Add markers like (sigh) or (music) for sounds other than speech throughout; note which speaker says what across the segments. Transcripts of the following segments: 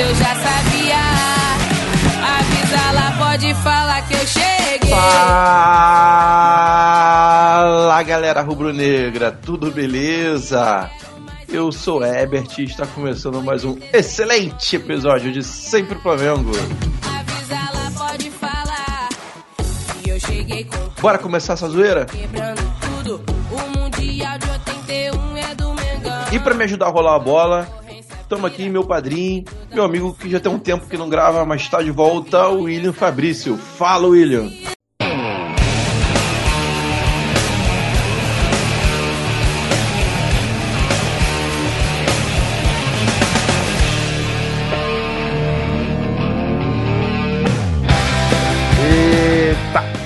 Speaker 1: eu já sabia. Avisa lá, pode falar que eu cheguei.
Speaker 2: Fala galera rubro-negra, tudo beleza? Eu sou Ebert e está começando mais um excelente episódio de Sempre Flamengo.
Speaker 1: Avisa lá, pode falar. E eu cheguei com
Speaker 2: Bora começar essa zoeira?
Speaker 1: quebrando tudo. O Mundial de 81 é do Mengão.
Speaker 2: E para me ajudar a rolar a bola, estamos aqui, meu padrinho, meu amigo que já tem um tempo que não grava, mas está de volta, o William Fabrício. Fala, William!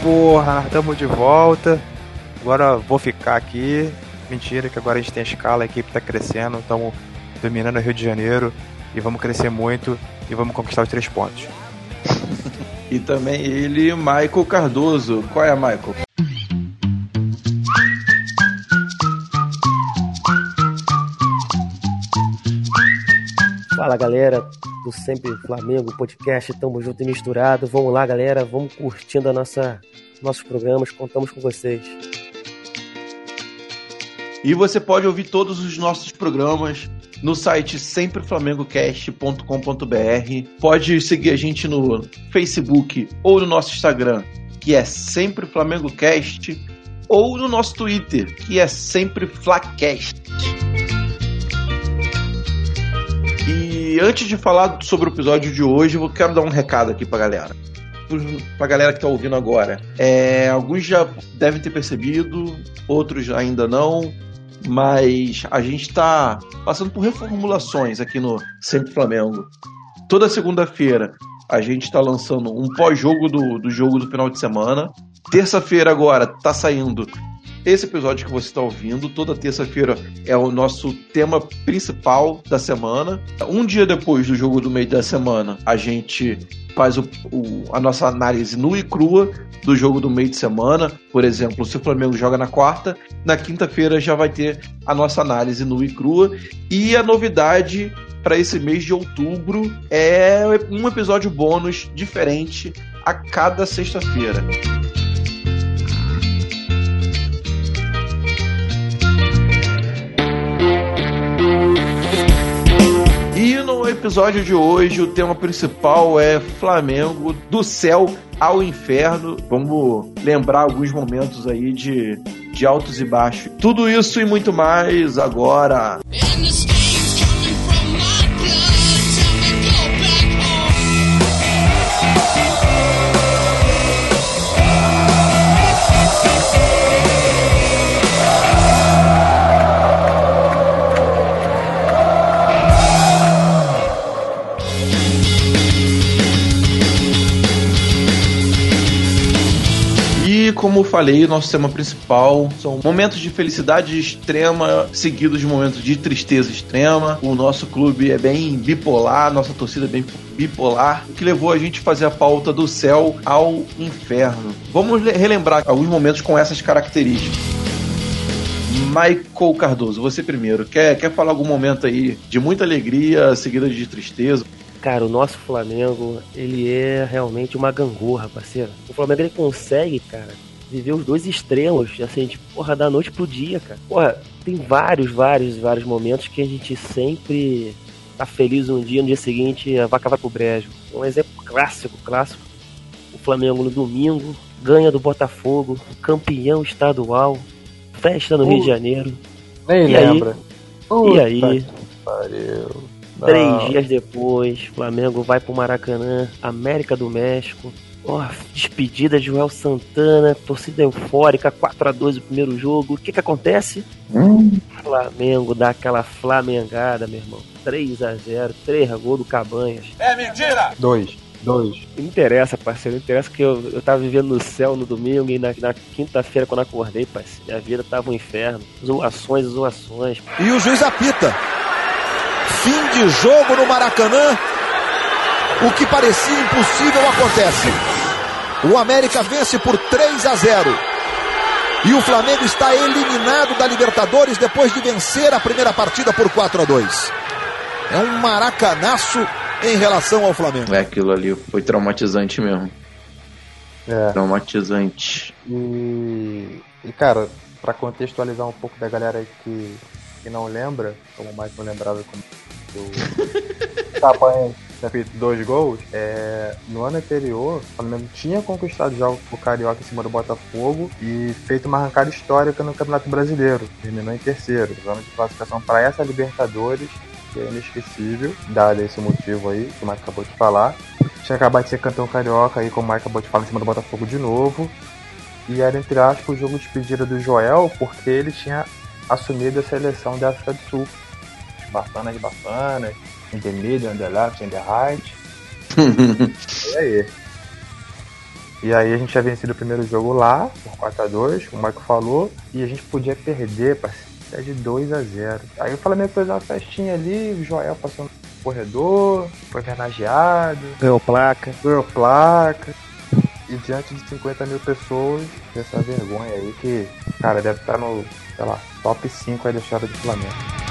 Speaker 3: Porra, tamo de volta. Agora vou ficar aqui. Mentira, que agora a gente tem escala, a equipe tá crescendo, estamos dominando o Rio de Janeiro e vamos crescer muito e vamos conquistar os três pontos.
Speaker 2: E também ele, Michael Cardoso. Qual é, Michael?
Speaker 4: Fala galera do Sempre Flamengo Podcast, tamo junto e misturado. Vamos lá, galera, vamos curtindo a nossa, nossos programas, contamos com vocês.
Speaker 2: E você pode ouvir todos os nossos programas no site sempreflamengocast.com.br. Pode seguir a gente no Facebook ou no nosso Instagram, que é Sempre Flamengo Cast, ou no nosso Twitter, que é Sempre Flacast. E antes de falar sobre o episódio de hoje, eu quero dar um recado aqui pra galera. Pra galera que tá ouvindo agora. É, alguns já devem ter percebido, outros ainda não mas a gente está passando por reformulações aqui no Sempre Flamengo. Toda segunda-feira a gente está lançando um pós-jogo do, do jogo do final de semana. Terça-feira agora tá saindo esse episódio que você está ouvindo. Toda terça-feira é o nosso tema principal da semana. Um dia depois do jogo do meio da semana, a gente faz o, o, a nossa análise nua e crua do jogo do meio de semana. Por exemplo, se o Flamengo joga na quarta, na quinta-feira já vai ter a nossa análise nua e crua. E a novidade para esse mês de outubro é um episódio bônus diferente a cada sexta-feira. E no episódio de hoje, o tema principal é Flamengo do céu ao inferno. Vamos lembrar alguns momentos aí de, de altos e baixos. Tudo isso e muito mais agora.
Speaker 1: And
Speaker 2: falei, o nosso tema principal são momentos de felicidade extrema seguidos de momentos de tristeza extrema. O nosso clube é bem bipolar, nossa torcida é bem bipolar, o que levou a gente a fazer a pauta do céu ao inferno. Vamos le- relembrar alguns momentos com essas características. Michael Cardoso, você primeiro. Quer, quer falar algum momento aí de muita alegria seguida de tristeza?
Speaker 4: Cara, o nosso Flamengo, ele é realmente uma gangorra, parceiro. O Flamengo, ele consegue, cara, viver os dois extremos, assim, de porra, da noite pro dia, cara. Porra, tem vários, vários, vários momentos que a gente sempre tá feliz um dia, no dia seguinte a vaca vai pro brejo. Um exemplo clássico, clássico. O Flamengo no domingo ganha do Botafogo, campeão estadual, festa no Rio de Janeiro.
Speaker 3: Nem
Speaker 4: E aí?
Speaker 3: lembra.
Speaker 4: E aí. Três dias depois, Flamengo vai pro Maracanã, América do México. Ó, despedida de Joel Santana, torcida eufórica, 4 a 2 o primeiro jogo. O que que acontece? Flamengo dá aquela flamengada, meu irmão. 3 a 0 3 gols do Cabanhas.
Speaker 3: Dois. Dois.
Speaker 4: Não interessa, parceiro, não interessa que eu, eu tava vivendo no céu no domingo e na, na quinta-feira, quando acordei, parceiro, minha vida tava um inferno. Zoações, zoações.
Speaker 5: E o juiz apita. Fim de jogo no Maracanã. O que parecia impossível acontece. O América vence por 3 a 0. E o Flamengo está eliminado da Libertadores depois de vencer a primeira partida por 4 a 2. É um maracanaço em relação ao Flamengo.
Speaker 2: É, aquilo ali foi traumatizante mesmo.
Speaker 3: É.
Speaker 2: Traumatizante.
Speaker 3: E, e cara, pra contextualizar um pouco da galera aí que, que não lembra, como Mike não lembrava como o (laughs) Tapanha tinha feito dois gols, é, no ano anterior, o Flamengo tinha conquistado já o Carioca em cima do Botafogo e feito uma arrancada histórica no Campeonato Brasileiro. Terminou em terceiro, zona de classificação para essa Libertadores, que é inesquecível, dado esse motivo aí, que o Mike acabou de falar. Tinha acabado de ser campeão carioca aí, como o Mike acabou de falar, em cima do Botafogo de novo. E era, entre aspas, o jogo de despedida do Joel, porque ele tinha assumido a seleção da África do Sul. Os Bafanas, Bafanas, in the middle, in the left, the right. E aí? E aí a gente tinha vencido o primeiro jogo lá, por 4x2, como o Michael falou, e a gente podia perder, parceiro, até de 2x0. Aí o Flamengo fez uma festinha ali, o Joel passou no corredor, foi homenageado,
Speaker 4: Ganhou placa.
Speaker 3: ganhou placa. E diante de 50 mil pessoas, essa vergonha aí que, cara, deve estar no, sei lá, top 5 aí da história do Flamengo.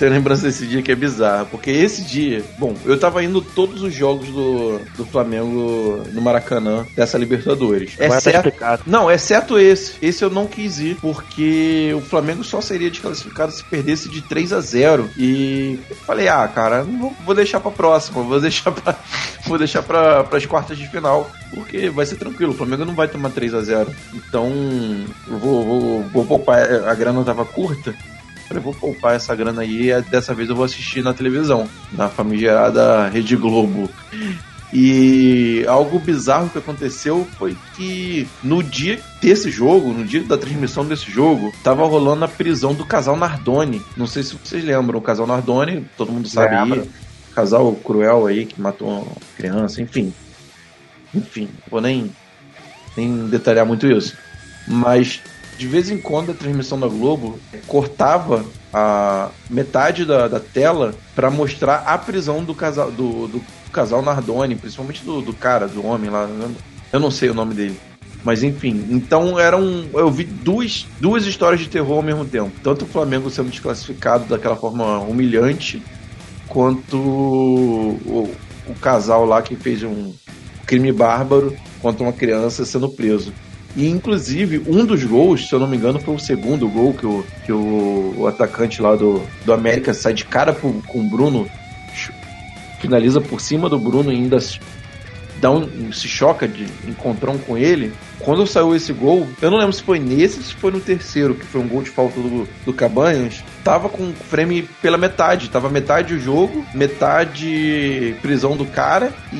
Speaker 2: Tenho lembrança desse dia que é bizarro, porque esse dia, bom, eu tava indo todos os jogos do, do Flamengo no Maracanã dessa Libertadores.
Speaker 4: Agora tá
Speaker 2: Exceto,
Speaker 4: explicado.
Speaker 2: não, exceto esse. Esse eu não quis ir, porque o Flamengo só seria desclassificado se perdesse de 3 a 0 E falei, ah, cara, não vou, vou deixar pra próxima, vou (laughs) deixar pra, vou deixar pra, pras quartas de final, porque vai ser tranquilo, o Flamengo não vai tomar 3 a 0 Então, eu vou, vou, vou poupar, a grana tava curta. Falei, vou poupar essa grana aí e dessa vez eu vou assistir na televisão, na famigerada Rede Globo. E algo bizarro que aconteceu foi que no dia desse jogo, no dia da transmissão desse jogo, tava rolando a prisão do casal Nardoni. Não sei se vocês lembram, o casal Nardoni, todo mundo sabe
Speaker 3: Lembro.
Speaker 2: aí, casal cruel aí que matou uma criança, enfim. Enfim, vou nem, nem detalhar muito isso. Mas de vez em quando a transmissão da Globo cortava a metade da, da tela para mostrar a prisão do casal do, do casal Nardoni, principalmente do, do cara, do homem lá. eu- não sei o nome dele. Mas enfim, então eram. Eu vi duas, duas histórias de terror ao mesmo tempo. Tanto o Flamengo sendo desclassificado daquela forma humilhante, quanto o, o casal lá que fez um crime bárbaro contra uma criança sendo preso. E inclusive, um dos gols, se eu não me engano, foi o segundo gol que o, que o, o atacante lá do, do América sai de cara pro- com o Bruno, finaliza por cima do Bruno e ainda dá um, se choca de encontrar um com ele. Quando saiu esse gol, eu não lembro se foi nesse se foi no terceiro, que foi um gol de falta do, do Cabanhas, tava com o frame pela metade. Tava metade o jogo, metade prisão do cara e,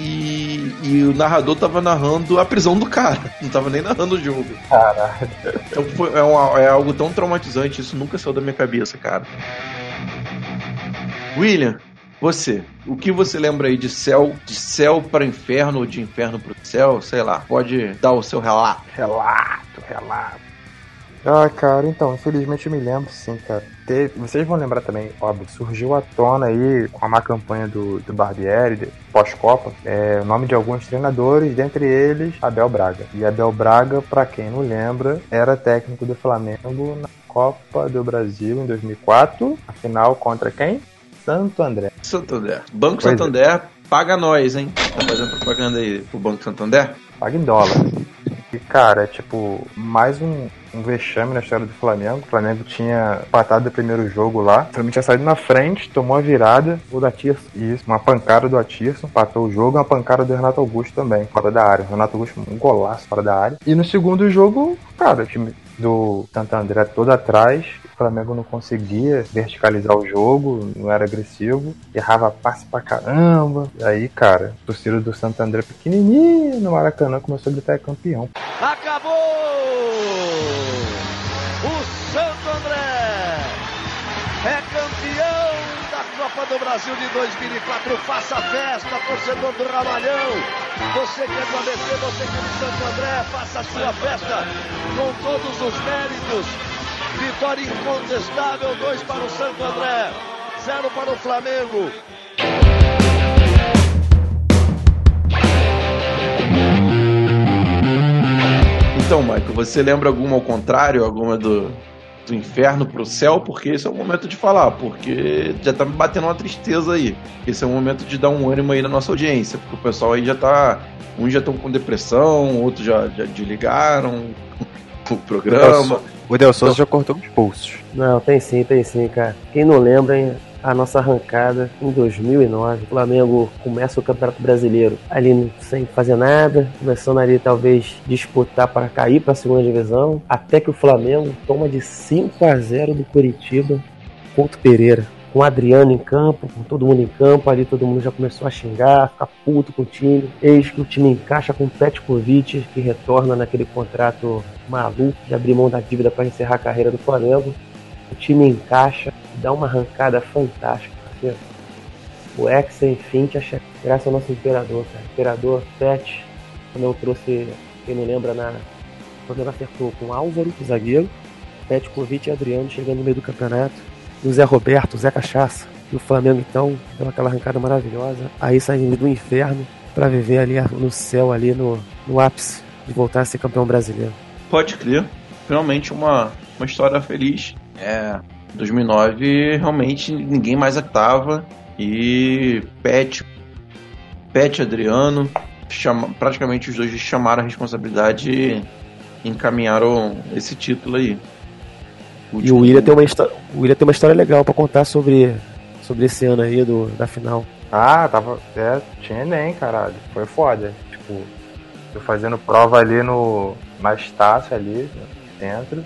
Speaker 2: e o narrador tava narrando a prisão do cara. (laughs) Não tava nem narrando o jogo.
Speaker 3: Caralho.
Speaker 2: Então foi, é, uma- é algo tão traumatizante, isso nunca saiu da minha cabeça, cara. William, você, o que você lembra aí de céu, de céu para inferno ou de inferno para céu, sei lá, pode dar o seu relato.
Speaker 3: Relato, relato. Ah, cara, então, infelizmente eu me lembro, sim, cara. Teve- vocês vão lembrar também, óbvio, surgiu à tona aí com a má campanha do, do Barbieri, pós-Copa, é, o nome de alguns treinadores, dentre eles Abel Braga. E Abel Braga, pra quem não lembra, era técnico do Flamengo na Copa do Brasil em 2004, a final contra quem? Santo André.
Speaker 2: Santander. Banco
Speaker 3: Pois é.
Speaker 2: Santander, paga nós, hein? Tá fazendo propaganda aí pro Banco Santander?
Speaker 3: paga em dólar. E, cara, é tipo, mais um, um vexame na história do Flamengo. O Flamengo tinha empatado o primeiro jogo lá. O Flamengo tinha saído na frente, tomou a virada. O da Tirso, isso, uma pancada do Atirson, empatou o jogo. Uma pancada do Renato Augusto também, fora da área. O Renato Augusto, um golaço fora da área. E no segundo jogo, cara, o time do Santander todo atrás. O Flamengo não conseguia verticalizar o jogo, não era agressivo, errava passe pra caramba. E aí, cara, o torcedor do Santander pequenininho no Maracanã começou a gritar é campeão.
Speaker 6: Acabou! O Santo André é campeão Copa do Brasil de 2004. Faça festa, torcedor do Ramalhão. Você que é do ABC, você que é do Santo André, faça a sua festa com todos os méritos. Vitória incontestável, dois para o Santo André, zero para o Flamengo.
Speaker 2: Então, Michael, você lembra alguma ao contrário, alguma do, do inferno pro céu, porque esse é o momento de falar, porque já tá me batendo uma tristeza aí. Esse é o momento de dar um ânimo aí na nossa audiência, porque o pessoal aí já tá. Uns já estão com depressão, outros já, já desligaram o programa.
Speaker 3: O Del Souza já cortou os pulsos.
Speaker 4: Não, tem sim, tem sim, cara. Quem não lembra, hein? A nossa arrancada em 2009, o Flamengo começa o Campeonato Brasileiro ali sem fazer nada, começando ali talvez disputar para cair para a segunda divisão, até que o Flamengo toma de 5 a 0 do Curitiba contra o Pereira. Com o Adriano em campo, com todo mundo em campo, ali todo mundo já começou a xingar, a ficar puto com o time. Eis que o time encaixa com o Petkovic, que retorna naquele contrato maluco de abrir mão da dívida para encerrar a carreira do Flamengo. O time encaixa, dá uma arrancada fantástica. parceiro. O ex, enfim, te acha... graças ao nosso imperador, cara. Imperador Pet, quando eu trouxe, quem não lembra, na. Quando ele acertou com Álvaro, o zagueiro, Petkovic e Adriano chegando no meio do campeonato. E o Zé Roberto, o Zé Cachaça. E o Flamengo, então, deu aquela arrancada maravilhosa. Aí saindo do inferno para viver ali no céu, ali no, no ápice de voltar a ser campeão brasileiro.
Speaker 2: Pode crer. Finalmente uma, uma história feliz. É. 2009 realmente ninguém mais actava e Pet, Pet e Adriano, chama, praticamente os dois chamaram a responsabilidade e encaminharam esse título aí.
Speaker 4: E o William tem uma, o William tem uma história legal pra contar sobre, sobre esse ano aí do, da final.
Speaker 3: Ah, tava. É, tinha Enem, caralho. Foi foda. Tipo, eu fazendo prova ali no. Na Estácio ali, no centro.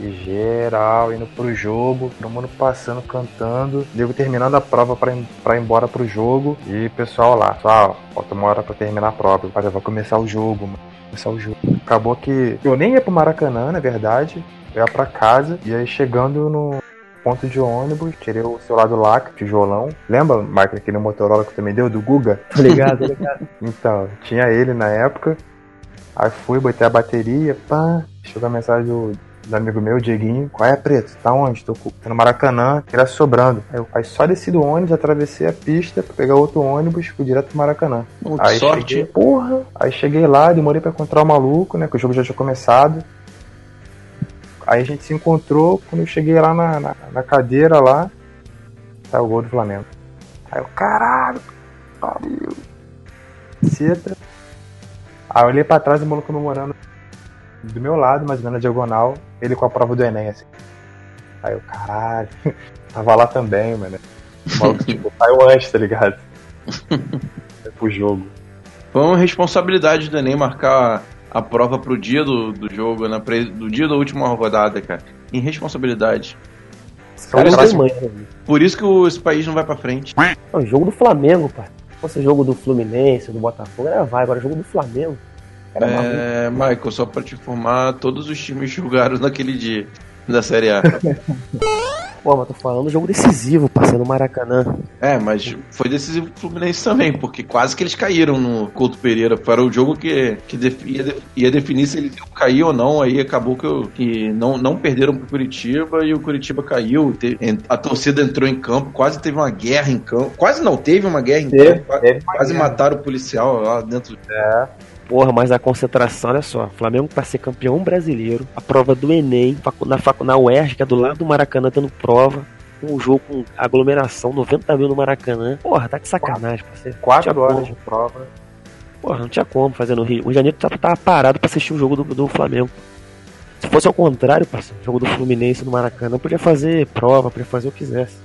Speaker 3: E geral, indo pro jogo, todo mundo passando, cantando. Devo terminando a prova pra, ir- pra ir embora pro jogo. E pessoal lá, só, ó, falta uma hora pra terminar a prova. Olha, vai começar o jogo, mano. Começar o jogo. Acabou que. Eu nem ia pro Maracanã, na verdade. Eu ia pra casa. E aí chegando no, ponto de ônibus, tirei o celular do LAC, tijolão. Lembra, Michael, aquele Motorola que tu me deu, do Guga?
Speaker 4: Tá ligado, tá ligado? (laughs)
Speaker 3: Então, tinha ele na época. Aí fui, botei a bateria, pá. Chegou a mensagem do, do amigo meu, Dieguinho. Qual é, Preto? Tá onde? Tô tô no Maracanã, era sobrando. Aí, eu, aí só desci do ônibus, atravessei a pista pra pegar outro ônibus, fui direto pro Maracanã.
Speaker 2: Que
Speaker 3: Aí
Speaker 2: sorte.
Speaker 3: cheguei, porra. Aí cheguei lá, demorei pra encontrar o maluco, né? Que o jogo já tinha começado. Aí a gente se encontrou, quando eu cheguei lá na, na, na cadeira lá, saiu o gol do Flamengo. Aí eu, caralho, pariu. Cita. Aí eu olhei pra trás e o maluco comemorando do meu lado, mais ou menos na diagonal, ele com a prova do Enem, assim. Aí eu, caralho, (laughs) tava lá também, mano. O maluco, tipo, (laughs) saiu antes, tá ligado? (laughs) Foi pro jogo.
Speaker 2: Foi uma responsabilidade do Enem marcar a prova pro dia do, do jogo, né? Pra- do dia da última rodada, cara. Irresponsabilidade.
Speaker 4: Cara,
Speaker 2: Cara,
Speaker 4: tem
Speaker 2: esse-
Speaker 4: mãe, né?
Speaker 2: Por isso que o- esse país não vai pra frente.
Speaker 4: Não, jogo do Flamengo, pai. Se fosse jogo do Fluminense, do Botafogo, era vai. Agora jogo do Flamengo.
Speaker 2: É, Michael, só pra te informar, todos os times jogaram naquele dia da Série A. (laughs)
Speaker 4: Pô, mas tô falando jogo decisivo, parceiro, no Maracanã.
Speaker 2: É, mas foi decisivo pro Fluminense também, porque quase que eles caíram no Couto Pereira. Era o jogo que, que def- ia, ia definir se eles iam cair ou não. Aí acabou que, eu- que não, não perderam pro Curitiba e o Curitiba caiu. Te- a torcida entrou em campo, quase teve uma guerra em campo. Quase não, teve uma guerra em campo. qua- Quase mataram o policial lá dentro.
Speaker 4: Porra, mas a concentração, olha só. Flamengo pra ser campeão brasileiro, a prova do Enem, na, facu- na UERJ, que é do lado do Maracanã, tendo prova. Um jogo com aglomeração, 90 mil no Maracanã. Porra, tá de sacanagem, parceiro.
Speaker 3: Quatro horas
Speaker 4: como.
Speaker 3: de prova.
Speaker 4: Porra, não tinha como fazer no Rio. O Janeiro tava, tava parado pra assistir o jogo do, do Flamengo. Se fosse ao contrário, parceiro, o jogo do Fluminense no Maracanã, podia fazer prova, podia fazer o que quisesse.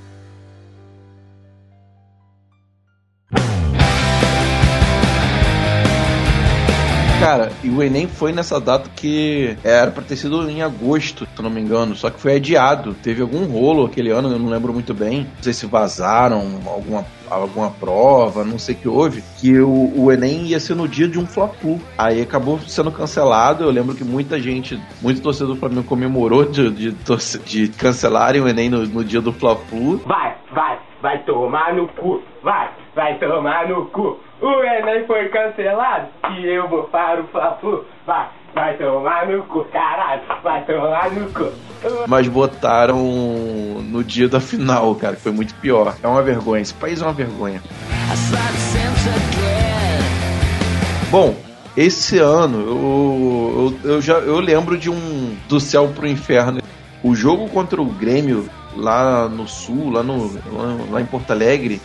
Speaker 2: Cara, e o Enem foi nessa data que era pra ter sido em agosto, se não me engano, só que foi adiado. Teve algum rolo aquele ano, eu não lembro muito bem. Não sei se vazaram alguma, alguma prova, não sei o que houve, que o, o Enem ia ser no dia de um Fla-Flu. Aí acabou sendo cancelado. Eu lembro que muita gente, muito torcedor do Flamengo comemorou de, de, de cancelarem o Enem no, no dia do Fla-Flu.
Speaker 7: Vai, vai, vai tomar no cu, vai, vai tomar no cu. O Enem foi cancelado e eu vou para o Fla-Flu. Vai, vai tomar no cu, caralho, vai tomar no cu.
Speaker 2: mas botaram no dia da final, cara, que foi muito pior. É uma vergonha, esse país é uma vergonha. Bom, esse ano eu, eu, eu já eu lembro de um do céu pro inferno O jogo contra o Grêmio lá no Sul, lá, no, lá, lá em Porto Alegre,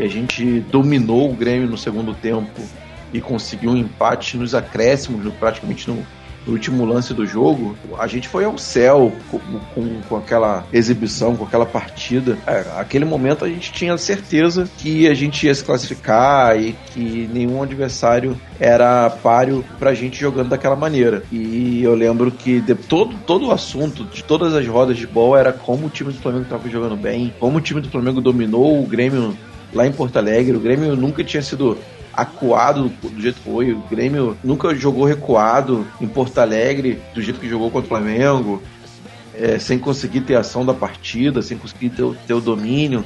Speaker 2: que a gente dominou o Grêmio no segundo tempo e conseguiu um empate nos acréscimos, praticamente no, no último lance do jogo, a gente foi ao céu com, com, com aquela exibição, com aquela partida. É, aquele momento a gente tinha certeza que a gente ia se classificar e que nenhum adversário era páreo pra gente jogando daquela maneira. E eu lembro que de, todo, todo o assunto de todas as rodas de bola era como o time do Flamengo estava jogando bem, como o time do Flamengo dominou o Grêmio lá em Porto Alegre. O Grêmio nunca tinha sido acuado do jeito que foi. O Grêmio nunca jogou recuado em Porto Alegre do jeito que jogou contra o Flamengo, é, sem conseguir ter ação da partida, sem conseguir ter, o- ter o domínio.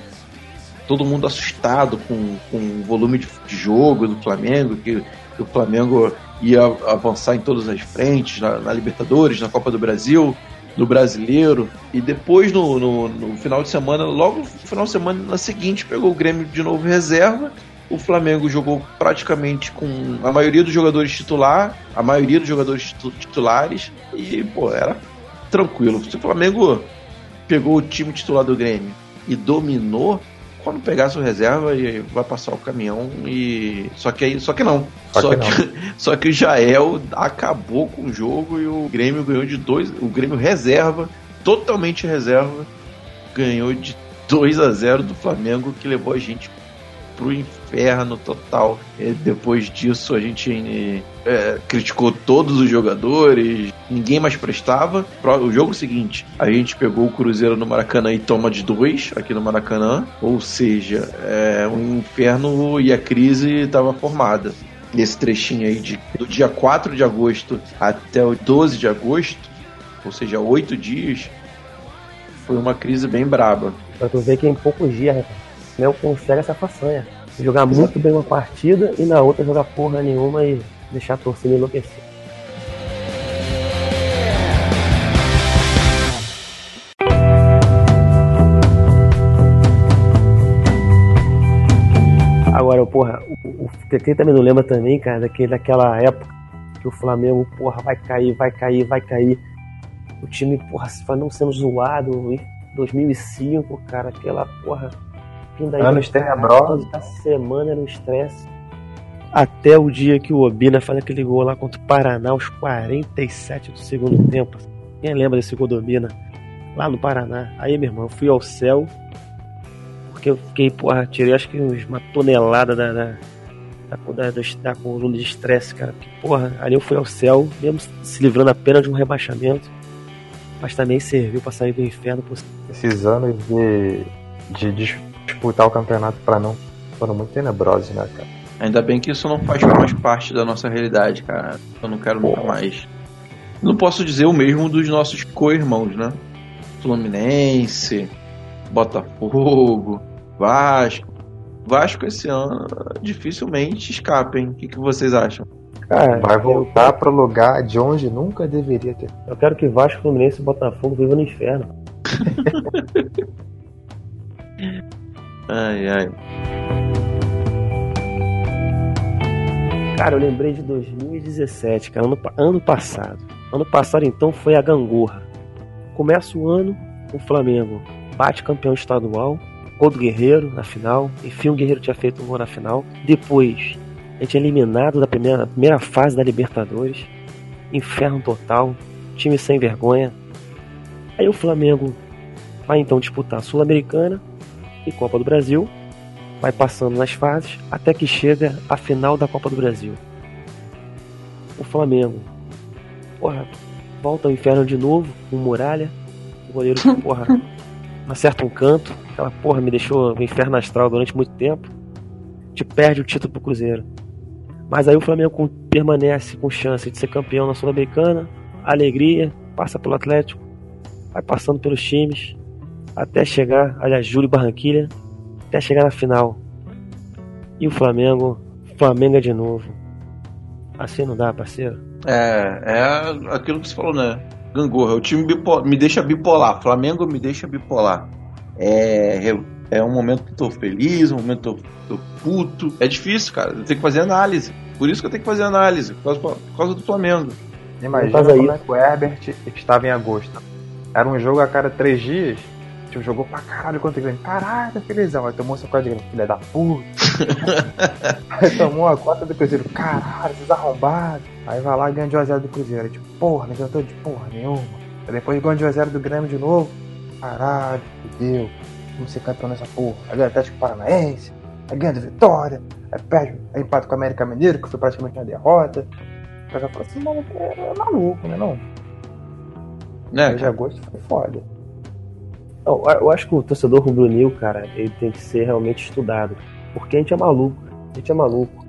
Speaker 2: Todo mundo assustado com, com o volume de, de jogo do Flamengo, que, que o Flamengo ia avançar em todas as frentes, na, na Libertadores, na Copa do Brasil, no Brasileiro. E depois, no, no, no final de semana, logo no final de semana na seguinte, pegou o Grêmio de novo reserva o Flamengo jogou praticamente com a maioria dos jogadores titular, a maioria dos jogadores titu- titulares e, pô, era tranquilo. Se o Flamengo pegou o time titular do Grêmio e dominou, quando pegasse o reserva e vai passar o caminhão e só que aí, só que não.
Speaker 3: Só
Speaker 2: Só,
Speaker 3: que
Speaker 2: que, (laughs) só que o Jael acabou com o jogo e o Grêmio ganhou de dois, o Grêmio reserva, totalmente reserva, ganhou de 2 a 0 do Flamengo que levou a gente pro inferno total. E depois disso a gente é, criticou todos os jogadores, ninguém mais prestava. O jogo seguinte, a gente pegou o Cruzeiro no Maracanã e toma de dois aqui no Maracanã, ou seja, é, o inferno e a crise estava formada. Nesse trechinho aí de, do dia 4 de agosto até o 12 de agosto, ou seja, oito dias, foi uma crise bem braba.
Speaker 4: Pra tu ver que em poucos dias, Léo consegue essa façanha. Jogar muito bem uma partida e na outra jogar porra nenhuma e deixar a torcida enlouquecer. Agora, porra, o, o Pepe também não lembra também, cara, daquele, daquela época que o Flamengo, porra, vai cair, vai cair, vai cair. O time, porra, se não sendo zoado em 2005, cara, aquela porra. Pindaíba
Speaker 3: Anos tenebrosos.
Speaker 4: A semana era um estresse. Até o dia que o Obina faz aquele gol lá contra o Paraná, aos 47 do segundo tempo. Quem lembra desse gol do Obina? Lá no Paraná. Aí, meu irmão, eu fui ao céu. Porque eu fiquei, porra, tirei acho que uma tonelada da, da, da, da, da coluna de estresse, cara. Porque, porra, ali eu fui ao céu, mesmo se livrando apenas de um rebaixamento. Mas também serviu pra sair do inferno por
Speaker 3: Esses anos de, de dis- disputar o campeonato pra não foram muito tenebrosos, né, cara?
Speaker 2: Ainda bem que isso não faz mais parte da nossa realidade, cara. Eu não quero nunca mais. Não posso dizer o mesmo dos nossos co-irmãos, né? Fluminense, Botafogo, Vasco. Vasco esse ano dificilmente escapa, hein? O que, que vocês acham?
Speaker 4: Cara,
Speaker 3: Vai
Speaker 4: eu-
Speaker 3: voltar pro lugar de onde nunca deveria ter.
Speaker 4: Eu quero que Vasco, Fluminense e Botafogo vivam no inferno. (laughs)
Speaker 2: Ai, ai.
Speaker 4: Cara, eu lembrei de 2017, cara, ano, ano passado. Ano passado, então, foi a gangorra. Começa o ano, o Flamengo bate campeão estadual, gol do Guerreiro na final. Enfim, o Guerreiro tinha feito um gol na final. Depois, a gente é eliminado da primeira, primeira fase da Libertadores. Inferno total, time sem vergonha. Aí o Flamengo vai então disputar a Sul-Americana e Copa do Brasil vai passando nas fases até que chega a final da Copa do Brasil. O Flamengo, porra, volta ao inferno de novo, com Muralha, o goleiro (laughs) porra, acerta um canto, aquela porra me deixou no inferno astral durante muito tempo, te perde o título pro Cruzeiro. Mas aí o Flamengo permanece com chance de ser campeão na Sul-Americana, alegria, passa pelo Atlético, vai passando pelos times, até chegar, aliás, Júlio e Barranquilha, até chegar na final. E o Flamengo, Flamengo é de novo. Assim não dá, parceiro.
Speaker 2: É, é aquilo que você falou, né? Gangorra, o time bipo- me deixa bipolar. Flamengo me deixa bipolar. É, é, é um momento que eu tô feliz, um momento que eu tô puto. É difícil, cara. Eu tenho que fazer análise. Por isso que eu tenho que fazer análise, por causa, por causa do Flamengo.
Speaker 3: Imagina como é que o Herbert estava em agosto. Era um jogo a cada três dias. Tipo, jogou pra caralho contra o Grêmio. Caralho, felizão. Aí tomou essa coisa de Grêmio, filha da puta. (laughs) Aí tomou a cota do Cruzeiro. Caralho, esses arrombados. Aí vai lá e ganha de 1x0 do Cruzeiro. Aí, tipo, porra, não adiantou de porra nenhuma. Aí depois ganha de 1x0 do Grêmio de novo. Caralho, fudeu. Vamos ser campeão nessa porra. Aí ganha o Atlético Paranaense. Aí ganha do Vitória. Aí perde, aí empata com o América Mineiro, que foi praticamente uma derrota. Aí já fala assim, maluco, é, é maluco, né não?
Speaker 2: Né?
Speaker 3: Aí de agosto foi foda.
Speaker 4: Eu- eu acho que o torcedor rubro-negro, cara, ele tem que ser realmente estudado. Porque a gente é maluco. A gente é maluco.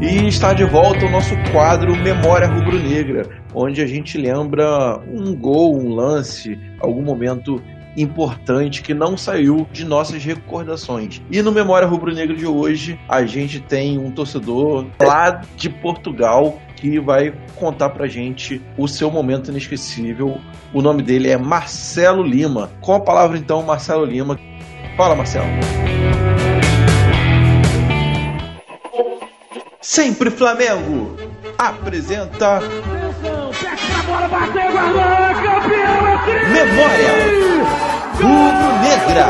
Speaker 2: E está de volta o nosso quadro Memória Rubro-Negra, onde a gente lembra um gol, um lance, algum momento importante que não saiu de nossas recordações. E no Memória Rubro-Negra de hoje, a gente tem um torcedor lá de Portugal que vai contar pra gente o seu momento inesquecível. O nome dele é Marcelo Lima. Com a palavra então, Marcelo Lima. Fala, Marcelo. Sempre Flamengo apresenta Memória Rubro Negra.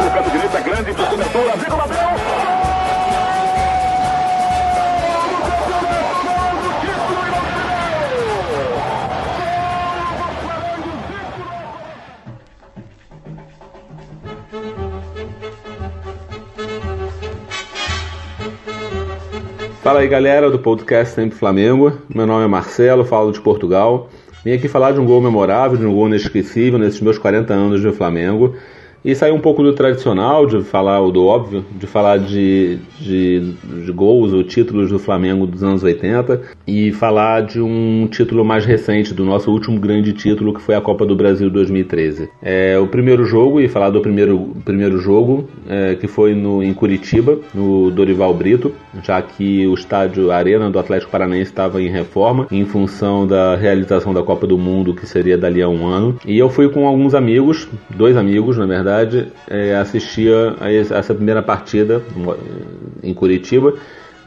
Speaker 8: Fala aí galera do podcast Sempre Flamengo, meu nome é Marcelo, falo de Portugal. Vim aqui falar de um gol memorável, de um gol inesquecível nesses meus 40 anos de Flamengo. E sair um pouco do tradicional, de falar o do óbvio, de falar de, de, de gols ou títulos do Flamengo dos anos 80 e falar de um título mais recente, do nosso último grande título, que foi a Copa do Brasil 2013. É, o primeiro jogo, e falar do primeiro, primeiro jogo, é, que foi no, em Curitiba, no Dorival Brito, já que o estádio Arena do Atlético Paranaense estava em reforma, em função da realização da Copa do Mundo, que seria dali a um ano. E eu fui com alguns amigos, dois amigos, na verdade, é, assistia a essa primeira partida em Curitiba.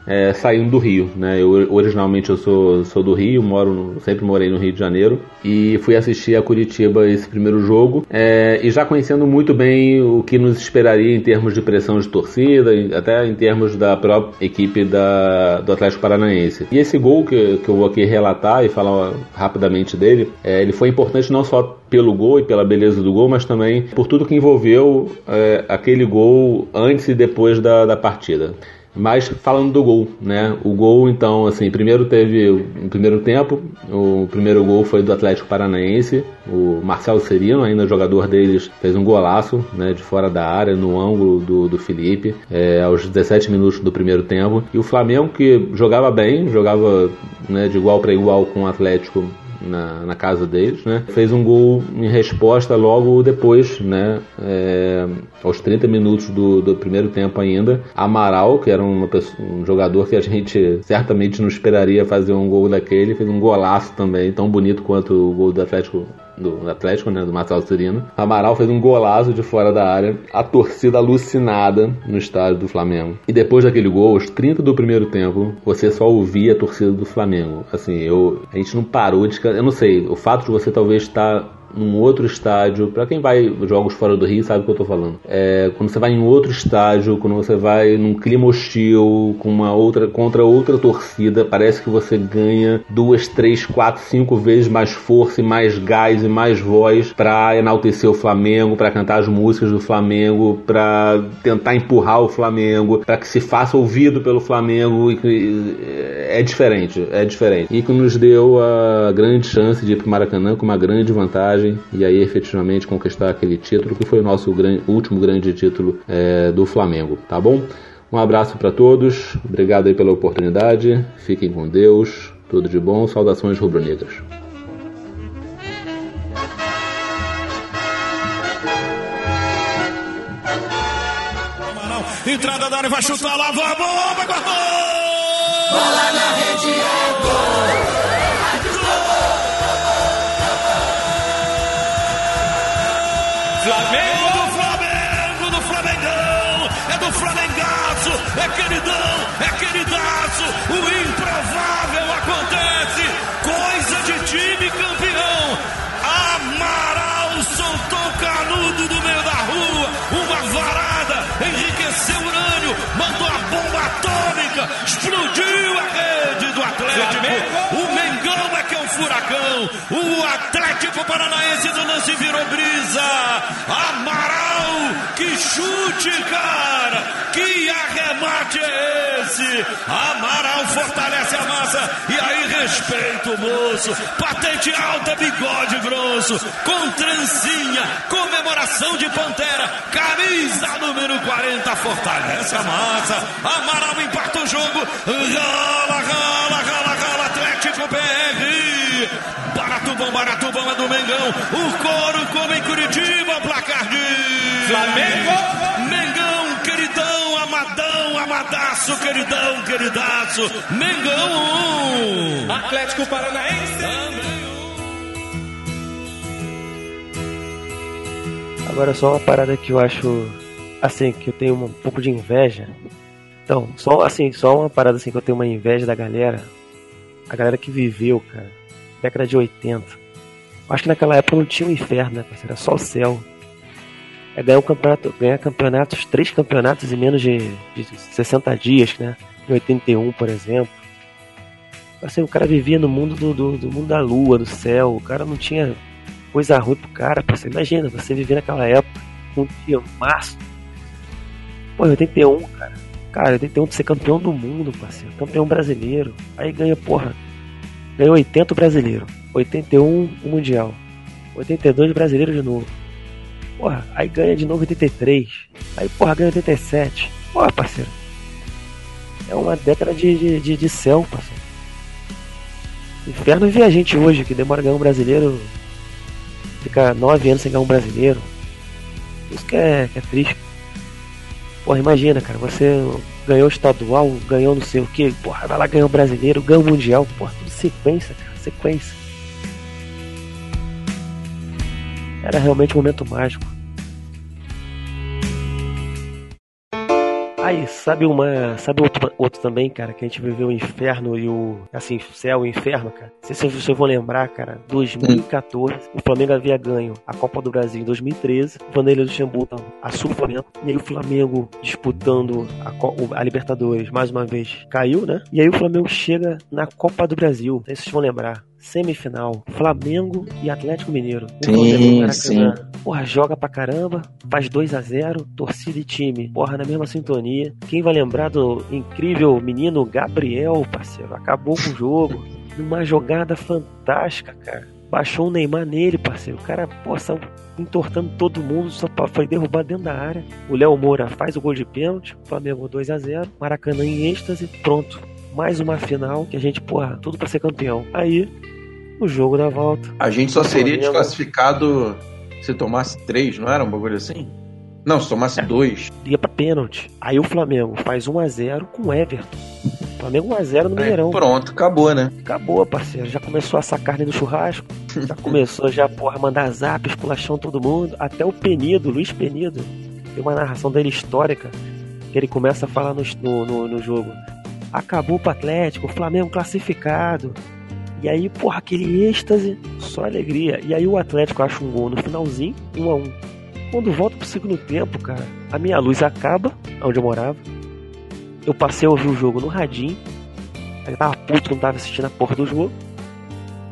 Speaker 8: É, saindo do Rio, né? Eu, originalmente eu sou, sou do Rio, moro no- sempre morei no Rio de Janeiro e fui assistir a Curitiba esse primeiro jogo é, e já conhecendo muito bem o que nos esperaria em termos de pressão de torcida, até em termos da própria equipe da, do Atlético Paranaense. E esse gol que, que eu vou aqui relatar e falar rapidamente dele, é, ele foi importante não só pelo gol e pela beleza do gol, mas também por tudo que envolveu é, aquele gol antes e depois da, da partida. Mas falando do gol, né? O gol, então, assim, primeiro teve o primeiro tempo, o primeiro gol foi do Atlético Paranaense, o Marcelo Serino, ainda jogador deles, fez um golaço, né, de fora da área, no ângulo do, do Felipe, é, aos 17 minutos do primeiro tempo. E o Flamengo, que jogava bem, jogava né, de igual para igual com o Atlético na, na casa deles, né? Fez um gol em resposta logo depois, né? É, aos 30 minutos do, do primeiro tempo ainda. Amaral, que era pessoa- um jogador que a gente certamente não esperaria fazer um gol daquele, fez um golaço também, tão bonito quanto o gol do Atlético do Atlético, né, do Marcelo Serino. Amaral fez um golaço de fora da área, a torcida alucinada no estádio do Flamengo. E depois daquele gol, aos 30 do primeiro tempo, você só ouvia a torcida do Flamengo. Assim, eu, a gente não parou de, eu não sei, o fato de você talvez estar num outro estádio, Pra quem vai jogos fora do Rio sabe o que eu tô falando. É, quando você vai em outro estádio, quando você vai num clima hostil, com uma outra contra outra torcida, parece que você ganha duas, três, quatro, cinco vezes mais força e mais gás e mais voz pra enaltecer o Flamengo, pra cantar as músicas do Flamengo, pra tentar empurrar o Flamengo, pra que se faça ouvido pelo Flamengo e que é diferente, é diferente. E que nos deu a grande chance de ir pro Maracanã com uma grande vantagem e aí efetivamente conquistar aquele título que foi o nosso gran- último grande título é, do Flamengo, tá bom? Um abraço para todos, obrigado aí pela oportunidade, fiquem com Deus, tudo de bom, saudações rubro-negras.
Speaker 1: Entrada da área, vai chutar lá, vai, bomba, guardou! Bola na rede, é Flamengo do furacão. O Atlético Paranaense do lance virou brisa. Amaral, que chute, cara. Que arremate é esse? Amaral fortalece a massa. E aí, respeito, moço. Patente alta, bigode grosso. Com trancinha, comemoração de pantera. Camisa número 40 fortalece a massa. Amaral empata o jogo. Rola, rola, rola. Atlético BR. Baratubão, Baratubão é do Mengão. O coro como em Curitiba. Placar de
Speaker 9: Flamengo.
Speaker 1: Mengão, queridão, amadão, amadaço, queridão, queridaço. Mengão 1.
Speaker 9: Atlético Paranaense.
Speaker 4: Agora só uma parada que eu acho assim, que eu tenho um pouco de inveja. Então, só assim, só uma parada assim que eu tenho uma inveja da galera. A galera que viveu, cara, década de 80. Eu acho que naquela época não tinha o inferno, né, parceiro? Era só o céu. É ganhar um campeonato, ganhar campeonatos, três campeonatos em menos de, de 60 dias, né? Em 81, por exemplo. Assim, o cara vivia no mundo do, do, do mundo da lua, do céu. O cara não tinha coisa ruim pro cara, você imagina, você viver naquela época, um dia, março. Pô, 81, cara. Cara, 81 de ser campeão do mundo, parceiro. Campeão brasileiro. Aí ganha, porra. Ganhou 80 brasileiro. 81 o Mundial. 82 brasileiro de novo. Porra, aí ganha de novo 83. Aí, porra, ganha 87. Porra, parceiro. É uma década de, de, de, de céu, parceiro. Inferno ver a gente hoje, que demora ganhar um brasileiro. Fica nove anos sem ganhar um brasileiro. Isso que é, que é triste. Porra, imagina, cara, você ganhou estadual, ganhou não sei o que, porra, vai lá ganhar o brasileiro, ganhou mundial, porra, tudo sequência, cara, sequência. Era realmente um momento mágico. Aí, sabe uma. Sabe outro, outro também, cara, que a gente viveu o inferno e o. Assim, céu e inferno, cara? Não sei se vocês vão lembrar, cara. 2014, o Flamengo havia ganho a Copa do Brasil em 2013, o Vanderlei Luxemburgo a Sul-Flamengo, e aí o Flamengo disputando a, a Libertadores mais uma vez caiu, né? E aí o Flamengo chega na Copa do Brasil, não sei se vocês vão lembrar. Semifinal, Flamengo e Atlético Mineiro. Um
Speaker 2: Sim,
Speaker 4: Maracanã.
Speaker 2: sim.
Speaker 4: Porra, joga pra caramba, faz 2 a 0 torcida e time, porra, na mesma sintonia. Quem vai lembrar do incrível menino Gabriel, parceiro? Acabou com o jogo. Numa jogada fantástica, cara. Baixou o Neymar nele, parceiro. O cara, pô, saiu entortando todo mundo, só foi derrubado dentro da área. O Léo Moura faz o gol de pênalti, Flamengo 2 a 0 Maracanã em êxtase, pronto. Mais uma final que a gente, porra, tudo pra ser campeão. Aí, o jogo da volta.
Speaker 2: A gente só seria
Speaker 4: Flamengo.
Speaker 2: desclassificado se tomasse três, não era um bagulho assim? Não, se tomasse dois.
Speaker 4: ia pra pênalti. Aí o Flamengo faz 1 a 0 com o Everton. Flamengo 1 a 0 no
Speaker 2: Aí,
Speaker 4: Mineirão.
Speaker 2: pronto, acabou, né?
Speaker 4: Acabou, parceiro. Já começou a assar carne no churrasco. Já (laughs) começou já, porra, a mandar zap, esculachão todo mundo. Até o Penido, Luiz Penido. Tem uma narração dele histórica. Que ele começa a falar no, no, no- no jogo. Acabou pro Atlético, o Flamengo classificado. E aí, porra, aquele êxtase, só alegria. E aí o Atlético acha um gol no finalzinho, 1 a 1 Quando volta pro segundo tempo, cara, a minha luz acaba, onde eu morava. Eu passei a ouvir o jogo no radinho. Eu tava puto não tava assistindo a porra do jogo.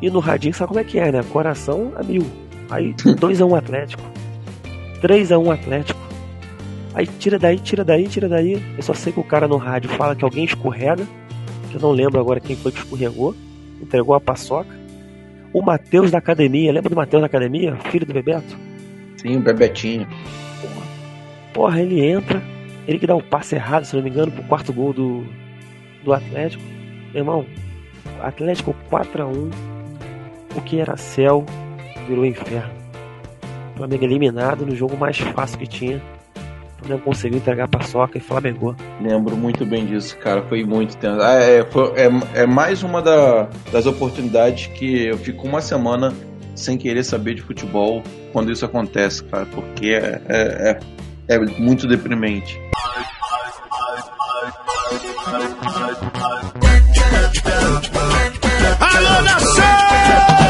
Speaker 4: E no radinho, sabe como é que é, né? Coração a mil. Aí (laughs) 2x1 Atlético. 3x1 Atlético. Aí tira daí, tira daí, tira daí. Eu só sei que o cara no rádio fala que alguém escorrega. Que eu não lembro agora quem foi que escorregou. Entregou a paçoca. O Matheus da academia, lembra do Matheus da academia? Filho do Bebeto?
Speaker 2: Sim, o Bebetinho.
Speaker 4: Porra, ele entra, ele que dá o passe errado, se não me engano, pro quarto gol do, do Atlético. Meu irmão, Atlético 4x1, o que era céu virou inferno. O Flamengo eliminado no jogo mais fácil que tinha. O Flamengo conseguiu entregar a paçoca e Flamengo.
Speaker 2: Lembro muito bem disso, cara. Foi muito tenso. Ah, É, foi- é, é mais uma da- das oportunidades que eu fico uma semana sem querer saber de futebol quando isso acontece, cara. Porque é, é, é- é muito deprimente.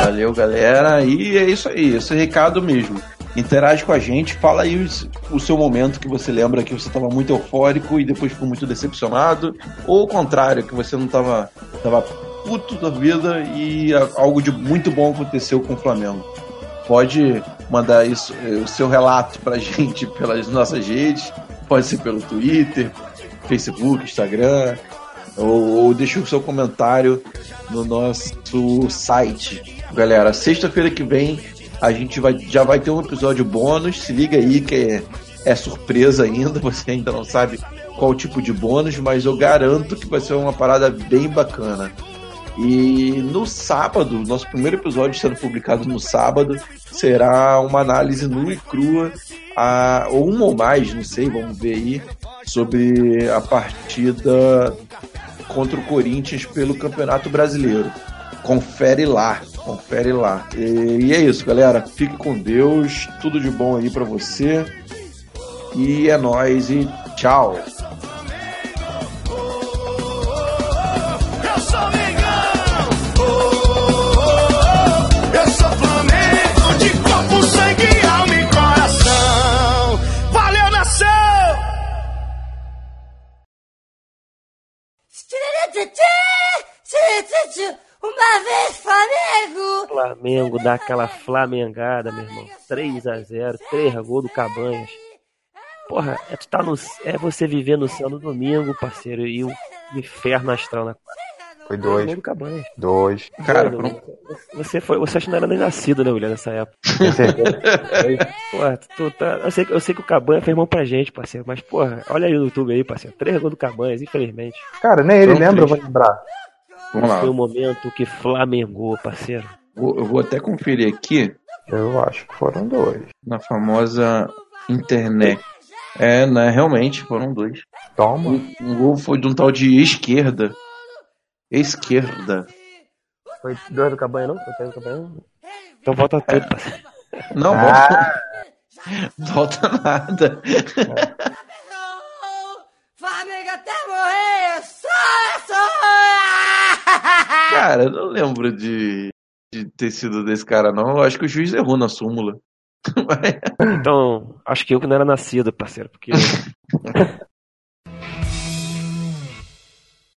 Speaker 2: Valeu, galera. E é isso aí. Esse recado mesmo. Interage com a gente, fala aí o seu momento que você lembra que você estava muito eufórico e depois ficou muito decepcionado, ou o contrário, que você não estava tava puto da vida e algo de muito bom aconteceu com o Flamengo. Pode mandar isso, eh, o seu relato pra (laughs) gente pelas nossas redes, pode ser pelo Twitter, Facebook, Instagram, ou, ou deixa o seu comentário no nosso site. Galera, sexta-feira que vem a gente vai, já vai ter um episódio bônus. Se liga aí que é, é surpresa ainda, (laughs) você ainda não sabe qual tipo de bônus, mas eu garanto que vai ser uma parada bem bacana. E no sábado, nosso primeiro episódio sendo publicado no sábado, será uma análise nua e crua, a, ou uma ou mais, não sei, vamos ver aí, sobre a partida contra o Corinthians pelo Campeonato Brasileiro. Confere lá, confere lá. E, e é isso, galera. Fique com Deus, tudo de bom aí pra você. E é nóis e tchau.
Speaker 9: Eu Flamengo!
Speaker 10: Flamengo
Speaker 4: dá aquela flamengada, meu irmão. 3x0, 3 gols do Cabanhas. Porra, é, tu tá no, é você viver no céu no domingo, parceiro, e o inferno astral na quarta.
Speaker 3: Foi dois.
Speaker 4: do Cabanhas.
Speaker 3: Dois.
Speaker 2: Cara, foram-
Speaker 4: Você foi, você acha que não era nem nascido, né, mulher, nessa época. (laughs) Porra, tu tá, eu, sei, que- eu sei que o Cabanha fez mão pra gente, parceiro, mas porra, olha aí no YouTube aí, parceiro. Três gols do Cabanhas, infelizmente.
Speaker 3: Cara, nem ele
Speaker 2: Não,
Speaker 3: lembra, eu vou
Speaker 2: triste.
Speaker 3: lembrar.
Speaker 2: Vamos lá.
Speaker 4: Foi o momento que Flamengou, parceiro.
Speaker 2: Vou- Eu vou até conferir aqui
Speaker 3: Eu acho que foram dois.
Speaker 2: na famosa internet. É, né? Realmente, foram dois.
Speaker 3: Toma.
Speaker 2: Um, um gol foi de um tal de esquerda. Esquerda.
Speaker 4: Foi dois do Cabanha, não? Foi três do Cabanha, não? Então volta tudo.
Speaker 2: Não,
Speaker 3: Ah.
Speaker 2: volta, (laughs) volta nada.
Speaker 10: Flamengo até morrer!
Speaker 2: Cara, eu não lembro de, de ter sido desse cara, não. Eu acho que o juiz errou na súmula. (laughs)
Speaker 4: Então, acho que eu que não era nascido, parceiro, porque (laughs)